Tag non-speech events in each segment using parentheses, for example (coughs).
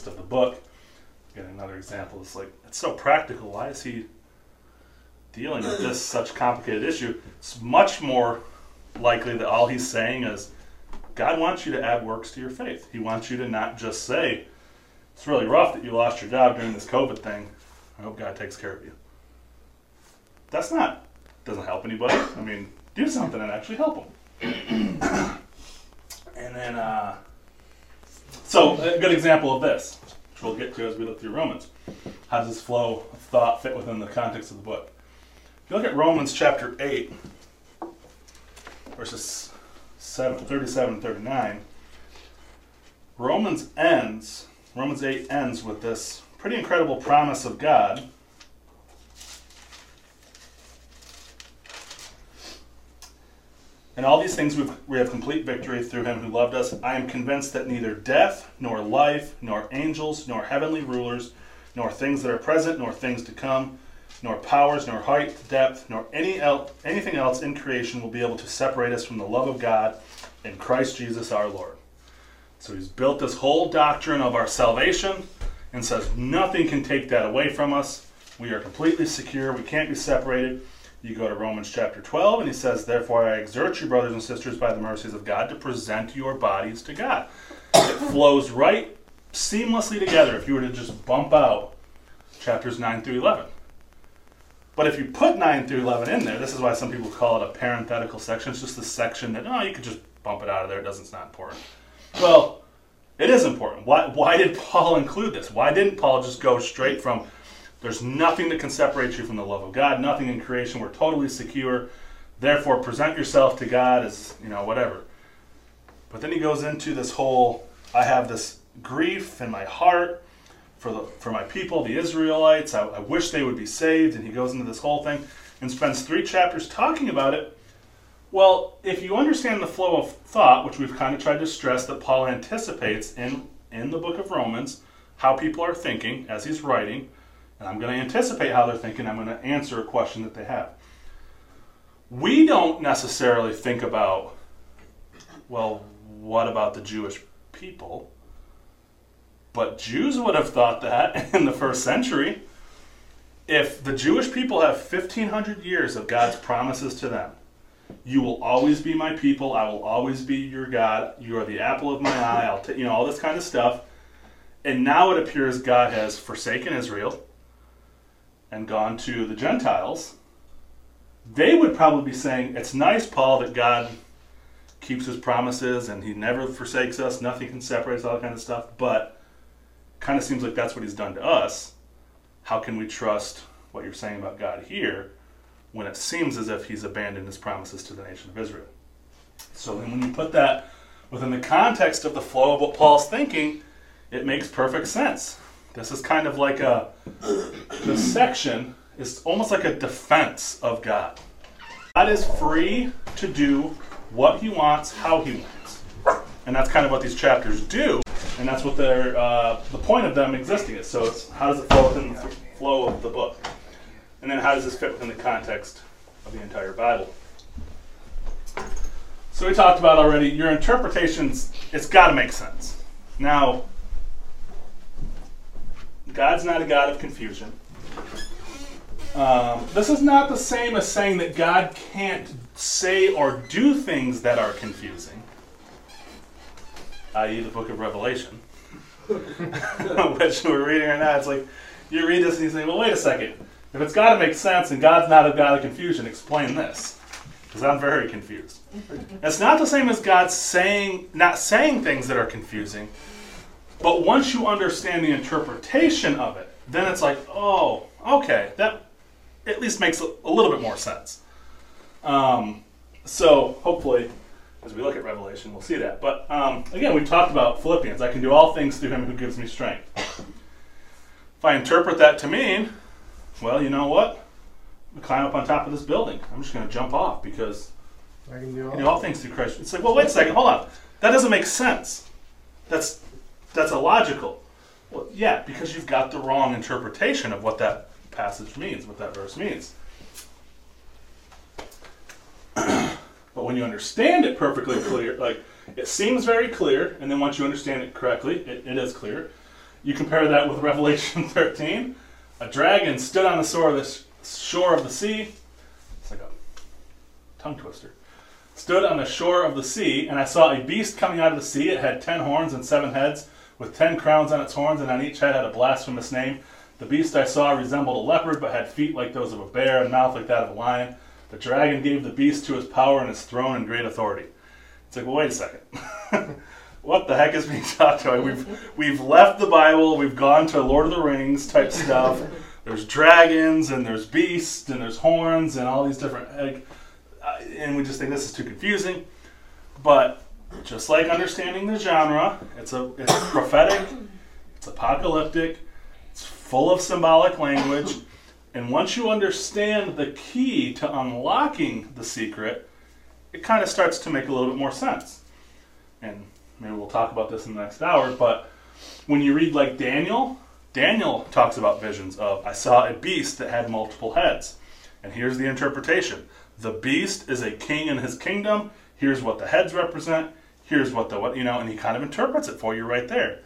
context of the book? Again, another example is like it's so practical. Why is he dealing with this (clears throat) such complicated issue? It's much more likely that all he's saying is God wants you to add works to your faith. He wants you to not just say it's really rough that you lost your job during this COVID thing. I hope God takes care of you. That's not doesn't help anybody. I mean, do something and actually help them. (clears throat) and then, uh, so a good example of this, which we'll get to as we look through Romans. How does this flow of thought fit within the context of the book? If you look at Romans chapter 8, verses 7, 37 and 39, Romans ends, Romans 8 ends with this pretty incredible promise of God In all these things we have complete victory through him who loved us. I am convinced that neither death, nor life, nor angels, nor heavenly rulers, nor things that are present, nor things to come, nor powers, nor height, depth, nor any el- anything else in creation will be able to separate us from the love of God in Christ Jesus our Lord. So he's built this whole doctrine of our salvation and says nothing can take that away from us. We are completely secure. We can't be separated. You go to Romans chapter 12, and he says, Therefore I exhort you, brothers and sisters, by the mercies of God, to present your bodies to God. It flows right seamlessly together if you were to just bump out chapters 9 through 11. But if you put 9 through 11 in there, this is why some people call it a parenthetical section. It's just a section that, oh, you could just bump it out of there. It doesn't, it's not important. Well, it is important. Why, why did Paul include this? Why didn't Paul just go straight from there's nothing that can separate you from the love of God, nothing in creation. We're totally secure. Therefore, present yourself to God as, you know, whatever. But then he goes into this whole I have this grief in my heart for, the, for my people, the Israelites. I, I wish they would be saved. And he goes into this whole thing and spends three chapters talking about it. Well, if you understand the flow of thought, which we've kind of tried to stress that Paul anticipates in, in the book of Romans, how people are thinking as he's writing, and I'm going to anticipate how they're thinking. I'm going to answer a question that they have. We don't necessarily think about, well, what about the Jewish people? But Jews would have thought that (laughs) in the first century. If the Jewish people have 1,500 years of God's promises to them, you will always be my people. I will always be your God. You are the apple of my eye. I'll t- you know all this kind of stuff. And now it appears God has forsaken Israel and gone to the Gentiles, they would probably be saying, It's nice, Paul, that God keeps his promises and he never forsakes us, nothing can separate us, all that kind of stuff, but kind of seems like that's what he's done to us. How can we trust what you're saying about God here when it seems as if he's abandoned his promises to the nation of Israel? So then when you put that within the context of the flow of what Paul's thinking, it makes perfect sense. This is kind of like a, this section is almost like a defense of God. God is free to do what he wants, how he wants. And that's kind of what these chapters do. And that's what uh, the point of them existing is. So it's how does it flow within the flow of the book? And then how does this fit within the context of the entire Bible? So we talked about already, your interpretations, it's got to make sense. Now, God's not a God of confusion. Um, this is not the same as saying that God can't say or do things that are confusing, i.e., the book of Revelation, (laughs) which we're reading right now. It's like you read this and you say, well, wait a second. If it's got to make sense and God's not a God of confusion, explain this. Because I'm very confused. It's not the same as God saying, not saying things that are confusing, but once you understand the interpretation of it, then it's like, oh, okay, that at least makes a, a little bit more sense. Um, so hopefully, as we look at Revelation, we'll see that. But um, again, we talked about Philippians. I can do all things through him who gives me strength. If I interpret that to mean, well, you know what? I climb up on top of this building. I'm just going to jump off because I can do all, do all things through Christ. It's like, well, wait a second, hold on. That doesn't make sense. That's that's illogical. Well, yeah, because you've got the wrong interpretation of what that passage means, what that verse means. (clears throat) but when you understand it perfectly clear, like it seems very clear, and then once you understand it correctly, it, it is clear. You compare that with (laughs) Revelation 13. A dragon stood on the shore of the, shore of the sea. It's like a tongue twister. Stood on the shore of the sea, and I saw a beast coming out of the sea. It had ten horns and seven heads, with ten crowns on its horns, and on each head had a blasphemous name. The beast I saw resembled a leopard, but had feet like those of a bear, and mouth like that of a lion. The dragon gave the beast to his power and his throne and great authority. It's like, well, wait a second. (laughs) what the heck is being talked about? We've we've left the Bible. We've gone to Lord of the Rings type stuff. There's dragons and there's beasts and there's horns and all these different, like, and we just think this is too confusing. But just like understanding the genre, it's a it's prophetic, it's apocalyptic, it's full of symbolic language, and once you understand the key to unlocking the secret, it kind of starts to make a little bit more sense. And maybe we'll talk about this in the next hour, but when you read like Daniel, Daniel talks about visions of I saw a beast that had multiple heads. And here's the interpretation. The beast is a king in his kingdom. Here's what the heads represent. Here's what the what you know, and he kind of interprets it for you right there.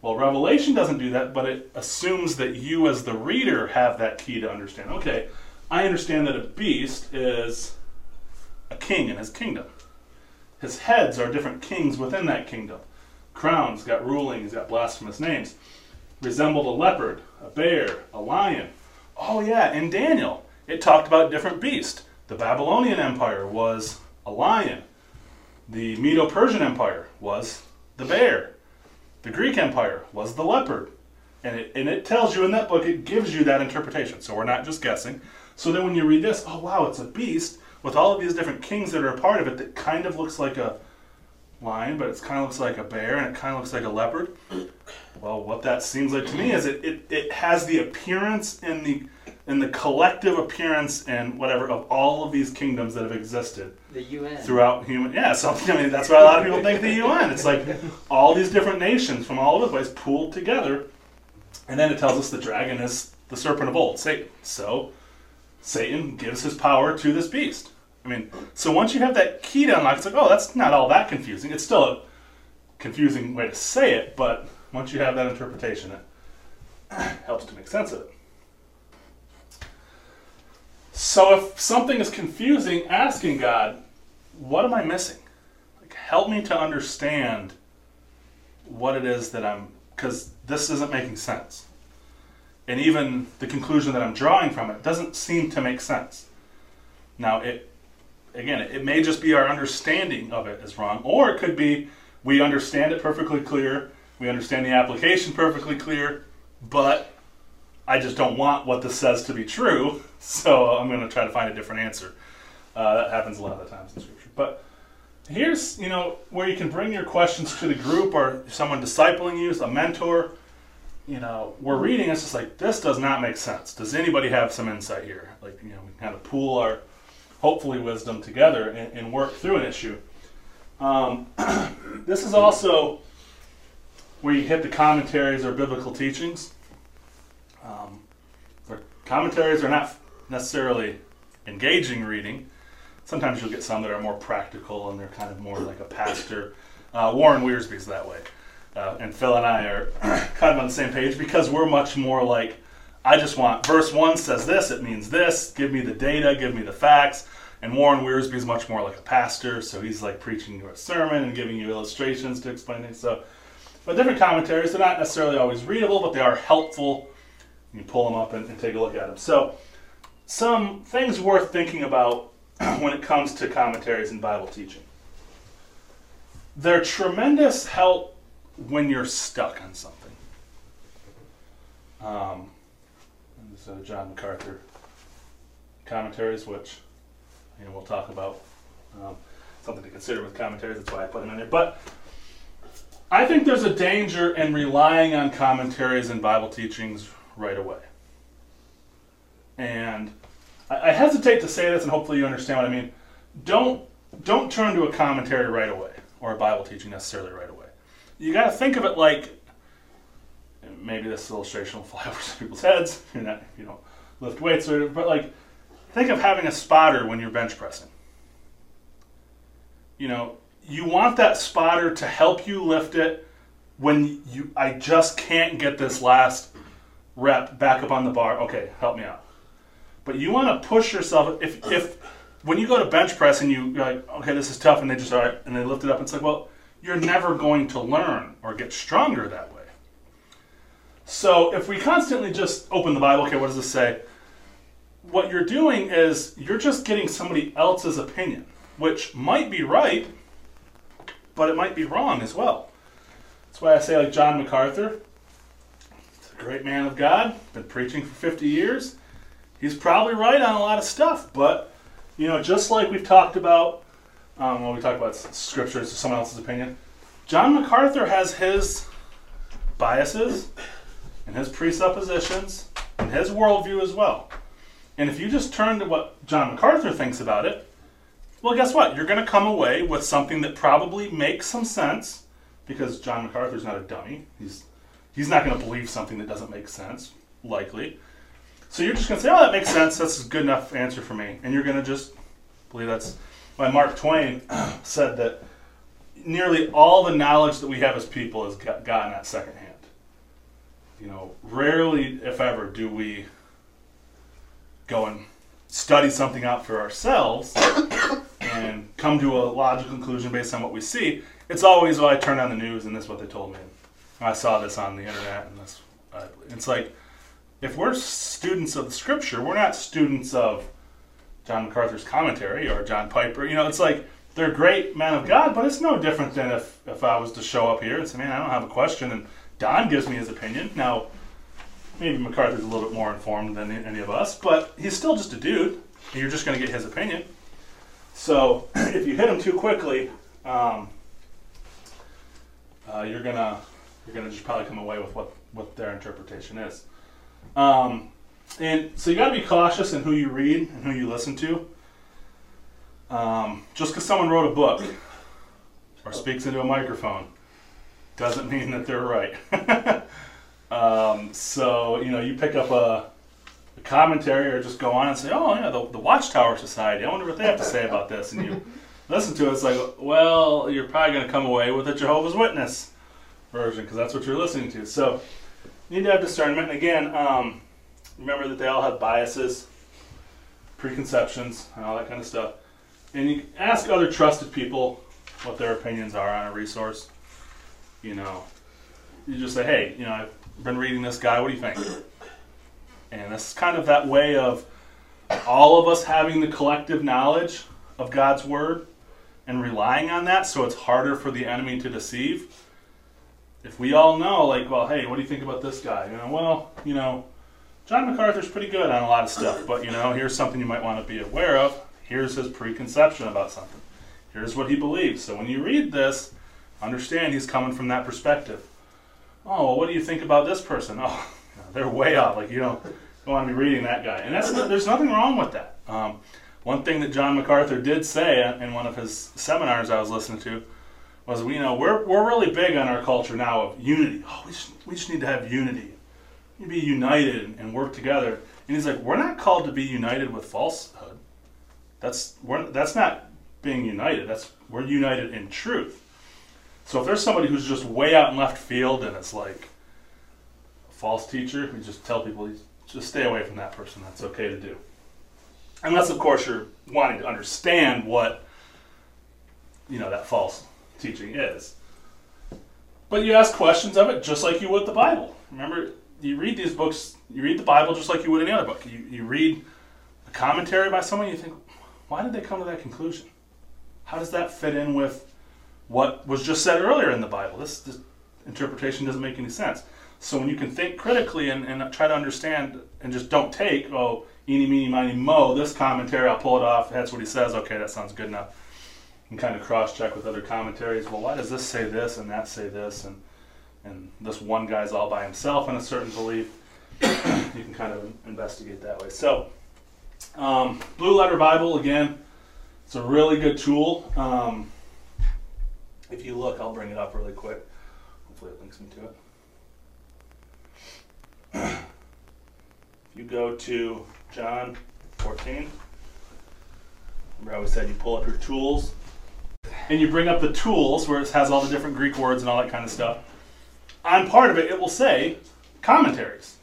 Well, Revelation doesn't do that, but it assumes that you as the reader have that key to understand. Okay, I understand that a beast is a king in his kingdom. His heads are different kings within that kingdom. Crowns, got ruling, he's got blasphemous names. Resembled a leopard, a bear, a lion. Oh, yeah, in Daniel, it talked about different beasts. The Babylonian Empire was a lion, the Medo Persian Empire was the bear, the Greek Empire was the leopard. And it, and it tells you in that book, it gives you that interpretation. So we're not just guessing. So then when you read this, oh wow, it's a beast with all of these different kings that are a part of it that kind of looks like a lion, but it kind of looks like a bear and it kind of looks like a leopard. Well, what that seems like to me is it, it, it has the appearance and the and the collective appearance and whatever of all of these kingdoms that have existed the UN throughout human yeah so (laughs) I mean that's why a lot of people think the UN it's like all these different nations from all over the place pooled together and then it tells us the dragon is the serpent of old Satan so Satan gives his power to this beast I mean, so once you have that key to unlock, it's like, oh, that's not all that confusing. It's still a confusing way to say it, but once you have that interpretation, it (clears throat) helps to make sense of it. So if something is confusing, asking God, what am I missing? Like, help me to understand what it is that I'm, because this isn't making sense. And even the conclusion that I'm drawing from it doesn't seem to make sense. Now, it again, it may just be our understanding of it is wrong, or it could be we understand it perfectly clear, we understand the application perfectly clear, but I just don't want what this says to be true, (laughs) so I'm going to try to find a different answer. Uh, that happens a lot of the times in Scripture. But here's, you know, where you can bring your questions to the group or someone discipling you, a mentor. You know, we're reading, it's just like, this does not make sense. Does anybody have some insight here? Like, you know, we kind of pool our hopefully wisdom together and, and work through an issue. Um, (clears throat) this is also where you hit the commentaries or biblical teachings. Um, commentaries are not necessarily engaging reading. Sometimes you'll get some that are more practical and they're kind of more like a pastor. Uh, Warren Wiersbe's that way. Uh, and Phil and I are (clears throat) kind of on the same page because we're much more like I just want verse one says this, it means this. Give me the data, give me the facts. And Warren Wiersbe is much more like a pastor, so he's like preaching you a sermon and giving you illustrations to explain things. So, but different commentaries, they're not necessarily always readable, but they are helpful. You pull them up and, and take a look at them. So, some things worth thinking about (clears throat) when it comes to commentaries and Bible teaching. They're tremendous help when you're stuck on something. Um, this is John MacArthur commentaries, which you know we'll talk about um, something to consider with commentaries. That's why I put them in there. But I think there's a danger in relying on commentaries and Bible teachings right away. And I, I hesitate to say this, and hopefully you understand what I mean. Don't don't turn to a commentary right away or a Bible teaching necessarily right away. You got to think of it like maybe this illustration will (laughs) fly over some people's heads. You're (laughs) not, you know, lift weights, or, but like, think of having a spotter when you're bench pressing. You know, you want that spotter to help you lift it when you I just can't get this last rep back up on the bar. Okay, help me out. But you want to push yourself if if when you go to bench press and you like, okay, this is tough, and they just all right, and they lift it up, and it's like, well, you're never going to learn or get stronger that way. So if we constantly just open the Bible, okay, what does this say? What you're doing is you're just getting somebody else's opinion, which might be right, but it might be wrong as well. That's why I say, like John MacArthur, great man of God, been preaching for 50 years. He's probably right on a lot of stuff, but you know, just like we've talked about um, when we talk about scripture, it's someone else's opinion. John MacArthur has his biases and his presuppositions and his worldview as well. And if you just turn to what John MacArthur thinks about it, well, guess what? You're going to come away with something that probably makes some sense because John MacArthur's not a dummy. He's he's not going to believe something that doesn't make sense, likely. So you're just going to say, "Oh, that makes sense. That's a good enough answer for me," and you're going to just believe that's why Mark Twain (clears throat) said that nearly all the knowledge that we have as people is gotten at secondhand. You know, rarely, if ever, do we go and study something out for ourselves (coughs) and come to a logical conclusion based on what we see. It's always, well, I turned on the news and this is what they told me. I saw this on the internet and this. Uh, it's like, if we're students of the scripture, we're not students of John MacArthur's commentary or John Piper. You know, it's like they're great men of God, but it's no different than if, if I was to show up here and say, man, I don't have a question, and Don gives me his opinion. Now, maybe MacArthur's a little bit more informed than any of us, but he's still just a dude, you're just going to get his opinion. So (clears throat) if you hit him too quickly, um, uh, you're gonna you're gonna just probably come away with what what their interpretation is. Um, and so you got to be cautious in who you read and who you listen to. Um, just because someone wrote a book or speaks into a microphone doesn't mean that they're right. (laughs) um, so you know, you pick up a, a, commentary or just go on and say, "Oh yeah, the, the Watchtower Society. I wonder what they have to say about this." And you listen to it. It's like, well, you're probably going to come away with a Jehovah's Witness version because that's what you're listening to. So you need to have discernment. And again, um, remember that they all have biases, preconceptions, and all that kind of stuff. And you ask other trusted people what their opinions are on a resource. You know, you just say, hey, you know, I've been reading this guy. What do you think? And this is kind of that way of all of us having the collective knowledge of God's word and relying on that so it's harder for the enemy to deceive. If we all know, like, well, hey, what do you think about this guy? You know, well, you know, John MacArthur's pretty good on a lot of stuff, but you know, here's something you might want to be aware of. Here's his preconception about something. Here's what he believes. So when you read this, understand he's coming from that perspective. Oh, well, what do you think about this person? Oh, (laughs) they're way off. Like you don't, don't want to be reading that guy. And that's there's nothing wrong with that. Um, one thing that John MacArthur did say in one of his seminars I was listening to was, you know, we're, we're really big on our culture now of unity. Oh, we just, we just need to have unity to be united and work together. And he's like, we're not called to be united with falsehood. That's we're, that's not being united. That's we're united in truth. So if there's somebody who's just way out in left field and it's like a false teacher, we just tell people just stay away from that person. That's okay to do. Unless of course you're wanting to understand what you know that false teaching is. But you ask questions of it just like you would the Bible. Remember, you read these books, you read the Bible just like you would any other book. You, you read a commentary by someone, you think, why did they come to that conclusion? How does that fit in with what was just said earlier in the Bible? This, this interpretation doesn't make any sense. So when you can think critically and, and try to understand and just don't take, oh, eeny, meeny, miny, mo, this commentary, I'll pull it off, that's what he says, okay, that sounds good enough. And kind of cross check with other commentaries. Well, why does this say this and that say this? And and this one guy's all by himself in a certain belief, (coughs) you can kind of investigate that way. So, um, Blue Letter Bible, again, it's a really good tool. Um, if you look, I'll bring it up really quick. Hopefully, it links me to it. (coughs) if you go to John 14, remember I always said you pull up your tools. And you bring up the tools where it has all the different Greek words and all that kind of stuff, on part of it, it will say commentaries.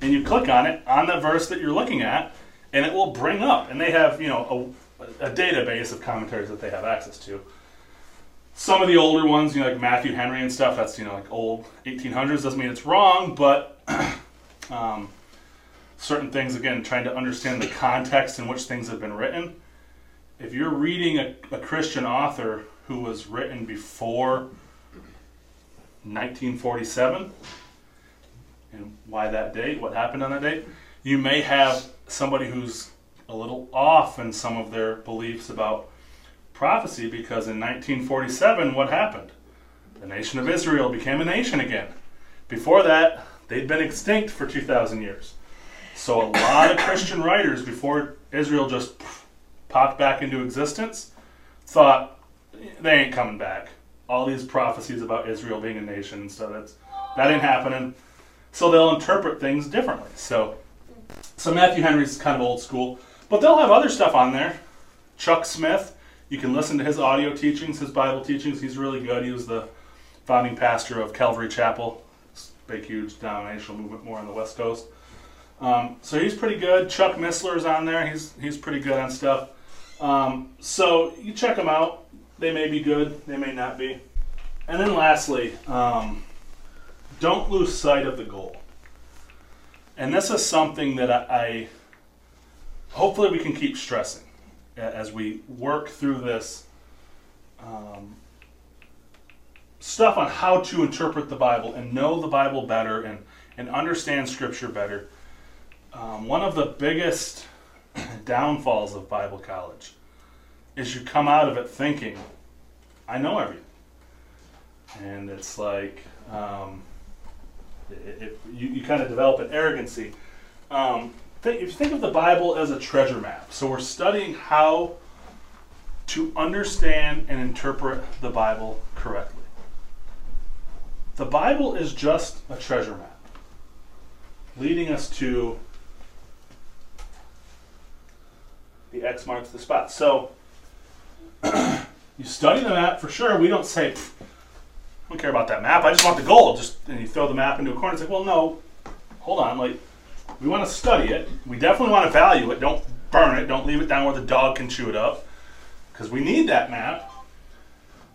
And you click on it on the verse that you're looking at, and it will bring up. And they have, you know, a, a database of commentaries that they have access to. Some of the older ones, you know, like Matthew Henry and stuff, that's, you know, like old 1800s, doesn't mean it's wrong, but (clears throat) um, certain things, again, trying to understand the context in which things have been written. If you're reading a, a Christian author who was written before 1947, and why that date, what happened on that date, you may have somebody who's a little off in some of their beliefs about prophecy because in 1947, what happened? The nation of Israel became a nation again. Before that, they'd been extinct for 2,000 years. So a lot of Christian writers, before Israel just popped back into existence, thought they ain't coming back. All these prophecies about Israel being a nation and stuff, that's, that ain't happening. So they'll interpret things differently. So, so Matthew Henry's kind of old school, but they'll have other stuff on there. Chuck Smith, you can listen to his audio teachings, his Bible teachings. He's really good. He was the founding pastor of Calvary Chapel, big, huge denominational movement more on the West Coast. Um, so he's pretty good. Chuck Missler's on there. He's he's pretty good on stuff. Um, so you check them out. They may be good. They may not be. And then lastly, um, don't lose sight of the goal. And this is something that I, I hopefully we can keep stressing as we work through this um, stuff on how to interpret the Bible and know the Bible better and, and understand Scripture better. Um, one of the biggest downfalls of Bible college is you come out of it thinking, I know everything. And it's like, um, it, it, you, you kind of develop an arrogancy. Um, if you think of the Bible as a treasure map, so we're studying how to understand and interpret the Bible correctly. The Bible is just a treasure map leading us to the X marks the spot. So (clears throat) you study the map for sure. We don't say, I don't care about that map. I just want the gold. Just and you throw the map into a corner. It's like, well, no, hold on. Like we want to study it. We definitely want to value it. Don't burn it. Don't leave it down where the dog can chew it up, because we need that map.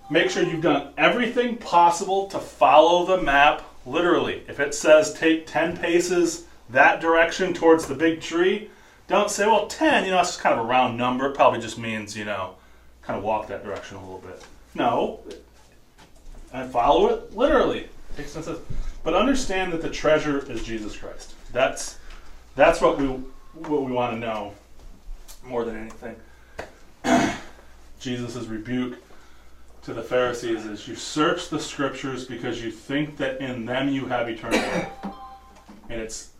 Make sure you've done everything possible to follow the map literally. If it says take 10 paces that direction towards the big tree, don't say, well, 10, you know, it's kind of a round number. It probably just means, you know, kind of walk that direction a little bit. No, and follow it literally. But understand that the treasure is Jesus Christ. That's that's what we what we want to know more than anything. (clears throat) Jesus' rebuke to the Pharisees is you search the scriptures because you think that in them you have eternal life. And it's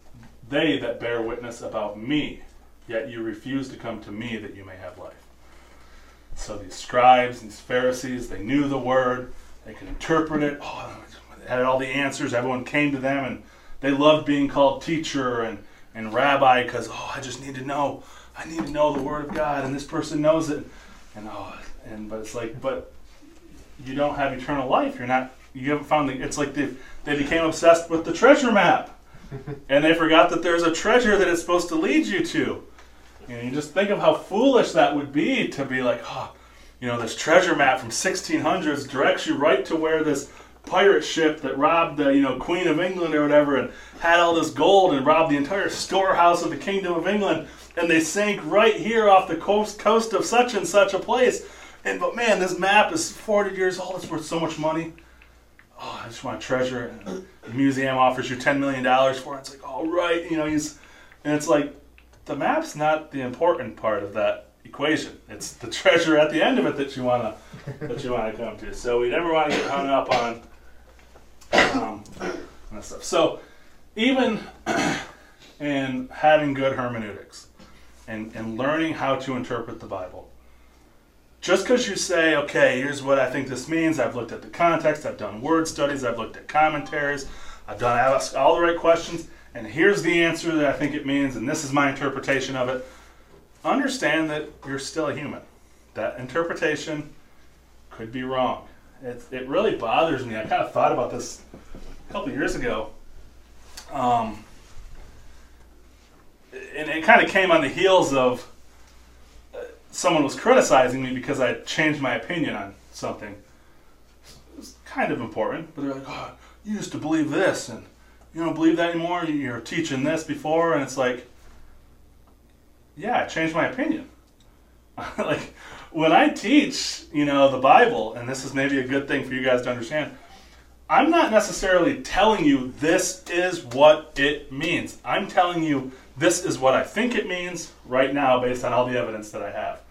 they that bear witness about me, yet you refuse to come to me that you may have life. So these scribes, these Pharisees, they knew the word, they could interpret it, oh, they had all the answers, everyone came to them, and they loved being called teacher and, and rabbi because, oh, I just need to know. I need to know the word of God, and this person knows it. And oh, and but it's like, but you don't have eternal life. You're not. You haven't found the. It's like they they became obsessed with the treasure map, (laughs) and they forgot that there's a treasure that it's supposed to lead you to. And you just think of how foolish that would be to be like, oh, you know, this treasure map from 1600s directs you right to where this pirate ship that robbed the you know Queen of England or whatever and had all this gold and robbed the entire storehouse of the Kingdom of England and they sank right here off the coast coast of such and such a place and but man, this map is 40 years old. It's worth so much money. Oh, I just want to treasure it. And the museum offers you 10 million dollars for it. It's like, all right, you know, he's, and it's like, the map's not the important part of that equation. It's the treasure at the end of it that you wanna that you wanna come to. So we never want to get hung up on um, that stuff. So even (clears throat) in having good hermeneutics and, and learning how to interpret the Bible, just because you say, okay, here's what I think this means, I've looked at the context, I've done word studies, I've looked at commentaries, I've done asked all the right questions, and here's the answer that I think it means, and this is my interpretation of it. Understand that you're still a human. That interpretation could be wrong. It, it really bothers me. I kind of thought about this a couple years ago. Um, and it kind of came on the heels of uh, someone was criticizing me because I changed my opinion on something. It's kind of important, but they're like, "Oh, you used to believe this, and you don't believe that anymore. You're teaching this before," and it's like, "Yeah, I changed my opinion." (laughs) like when I teach, you know, the Bible, and this is maybe a good thing for you guys to understand. I'm not necessarily telling you this is what it means. I'm telling you this is what I think it means right now based on all the evidence that I have.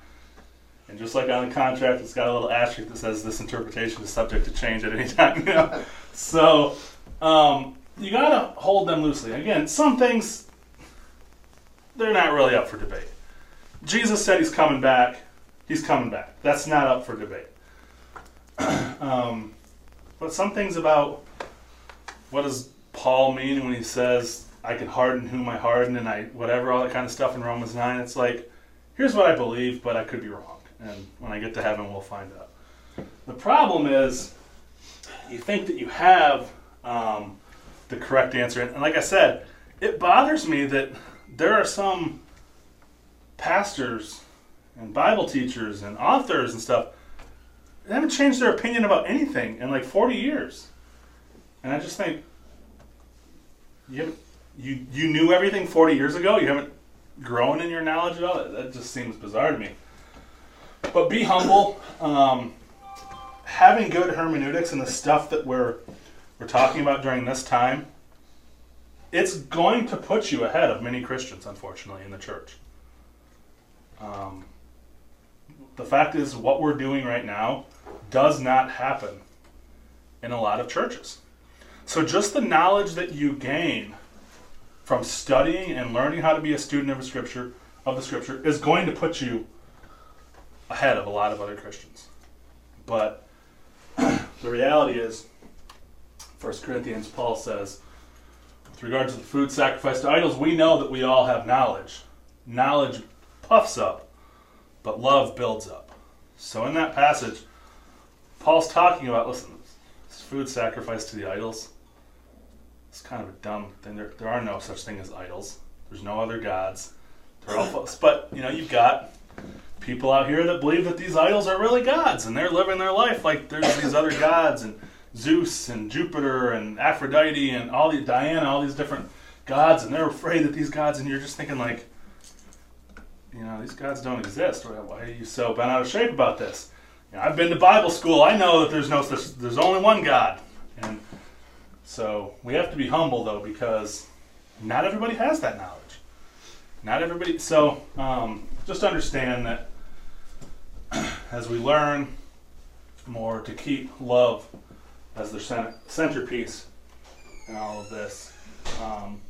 And just like on the contract, it's got a little asterisk that says this interpretation is subject to change at any (laughs) time. You know? so um, you got to hold them loosely. Again, some things, they're not really up for debate. Jesus said he's coming back. He's coming back. That's not up for debate. (clears throat) um, but some things about what does Paul mean when he says, I can harden whom I harden and I whatever, all that kind of stuff in Romans 9, it's like, here's what I believe, but I could be wrong. And when I get to heaven, we'll find out. The problem is, you think that you have um, the correct answer. And like I said, it bothers me that there are some pastors and Bible teachers and authors and stuff haven't changed their opinion about anything in like 40 years. And I just think, you, you, you knew everything 40 years ago? You haven't grown in your knowledge at all? That just seems bizarre to me. But be humble. Um, having good hermeneutics and the stuff that we're, we're talking about during this time, it's going to put you ahead of many Christians, unfortunately, in the church. Um, the fact is, what we're doing right now does not happen in a lot of churches. So, just the knowledge that you gain from studying and learning how to be a student of the scripture of the scripture is going to put you ahead of a lot of other Christians. But (clears throat) the reality is, 1 Corinthians, Paul says, with regard to the food sacrificed to idols, we know that we all have knowledge. Knowledge puffs up, but love builds up. So in that passage, Paul's talking about listen, this food sacrificed to the idols. It's kind of a dumb thing. There, there are no such thing as idols. There's no other gods. They're all false. But you know, you've got people out here that believe that these idols are really gods, and they're living their life like there's these other gods and Zeus and Jupiter and Aphrodite and all the Diana, all these different gods, and they're afraid that these gods, and you're just thinking like, you know, these gods don't exist. Why are you so bent out of shape about this? You know, I've been to Bible school. I know that there's no such, there's only one God, and so we have to be humble though because not everybody has that knowledge. Not everybody. So um, just understand that (clears throat) as we learn more to keep love as the centerpiece in all of this. Um,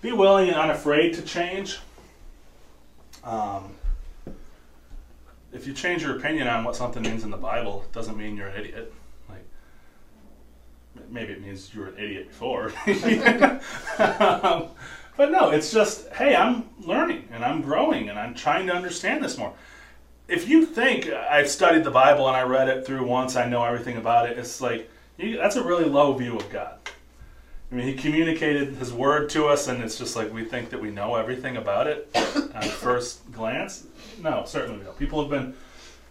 be willing and unafraid to change. Um, if you change your opinion on what something means in the Bible, it doesn't mean you're an idiot. Like maybe it means you were an idiot before. (laughs) um, but no, it's just hey, I'm learning and I'm growing and I'm trying to understand this more. If you think I've studied the Bible and I read it through once, I know everything about it. It's like you, that's a really low view of God. I mean, he communicated his word to us, and it's just like we think that we know everything about it (coughs) at first glance. No, certainly not. People have been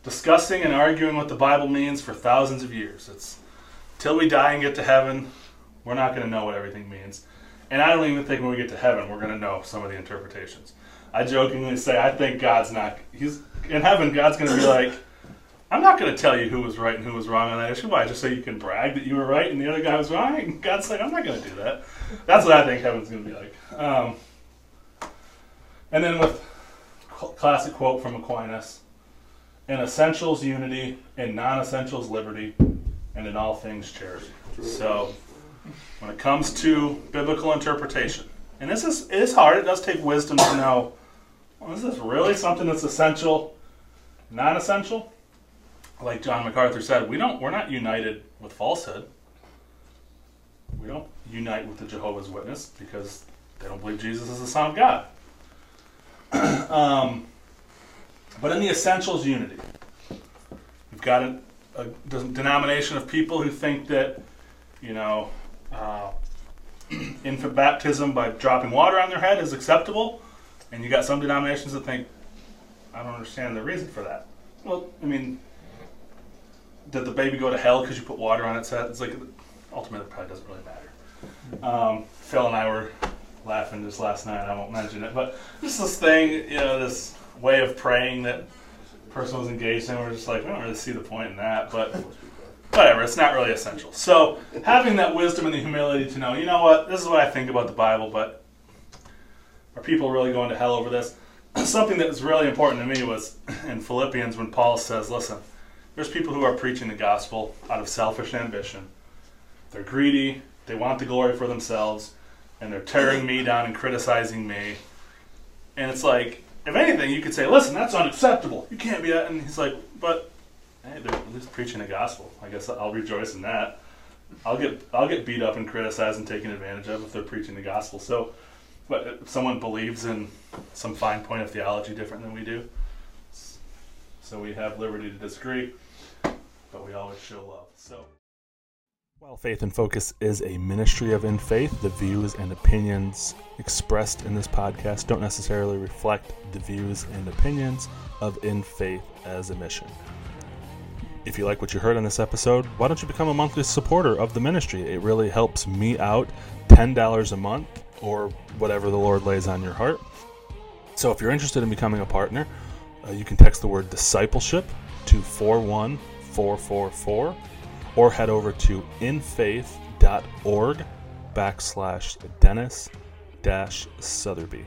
discussing and arguing what the Bible means for thousands of years. It's till we die and get to heaven, we're not going to know what everything means. And I don't even think when we get to heaven, we're going to know some of the interpretations. I jokingly say, I think God's not, he's in heaven, God's going to be like, I'm not going to tell you who was right and who was wrong on that issue. Why? Just so you can brag that you were right and the other guy was wrong. And (laughs) God's like, I'm not going to do that. That's what I think heaven's going to be like. Um, and then with classic quote from Aquinas: "In essentials, unity; in non-essentials, liberty; and in all things, charity." So, when it comes to biblical interpretation, and this is it is hard. It does take wisdom to know. Well, is this really something that's essential, non-essential? like John MacArthur said, we don't we're not united with falsehood. We don't unite with the Jehovah's Witness because they don't believe Jesus is the Son of God. (clears throat) um, but in the essentials, unity. We've got to a denomination of people who think that, you know, uh, (clears throat) infant baptism by dropping water on their head is acceptable, and you got some denominations that think, I don't understand the reason for that. Well, I mean, did the baby go to hell because you put water on its head? It's like ultimately, it probably doesn't really matter. Um, Phil and I were laughing just last night. I won't mention it, but just this thing, you know, this way of praying that person was engaged in. We're just like, we don't really see the point in that, but (laughs) whatever. It's not really essential. So having that wisdom and the humility to know, you know what, this is what I think about the Bible, but are people really going to hell over this? (clears throat) Something that was really important to me was in Philippians when Paul says, listen, there's people who are preaching the gospel out of selfish ambition. They're greedy, they want the glory for themselves, and they're tearing me down and criticizing me. And it's like, if anything, you could say, listen, that's unacceptable. You can't be that. And he's like, but hey, they're at least preaching the gospel. I guess I'll rejoice in that. I'll get I'll get beat up and criticized and taken advantage of if they're preaching the gospel. So, but if someone believes in some fine point of theology different than we do, so we have liberty to disagree, but we always show love. So. While Faith in Focus is a ministry of In Faith, the views and opinions expressed in this podcast don't necessarily reflect the views and opinions of In Faith as a mission. If you like what you heard in this episode, why don't you become a monthly supporter of the ministry? It really helps me out $10 a month or whatever the Lord lays on your heart. So if you're interested in becoming a partner, uh, you can text the word discipleship to 41444 or head over to infaith.org backslash Dennis dash Sutherby.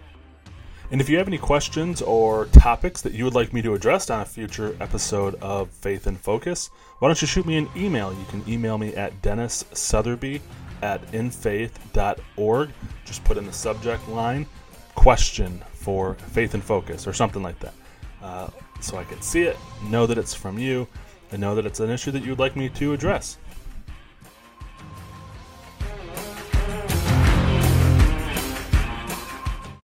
And if you have any questions or topics that you would like me to address on a future episode of Faith in Focus, why don't you shoot me an email? You can email me at Dennis Sutherby at infaith.org. Just put in the subject line question for Faith in Focus or something like that. Uh, so I can see it, know that it's from you, and know that it's an issue that you would like me to address.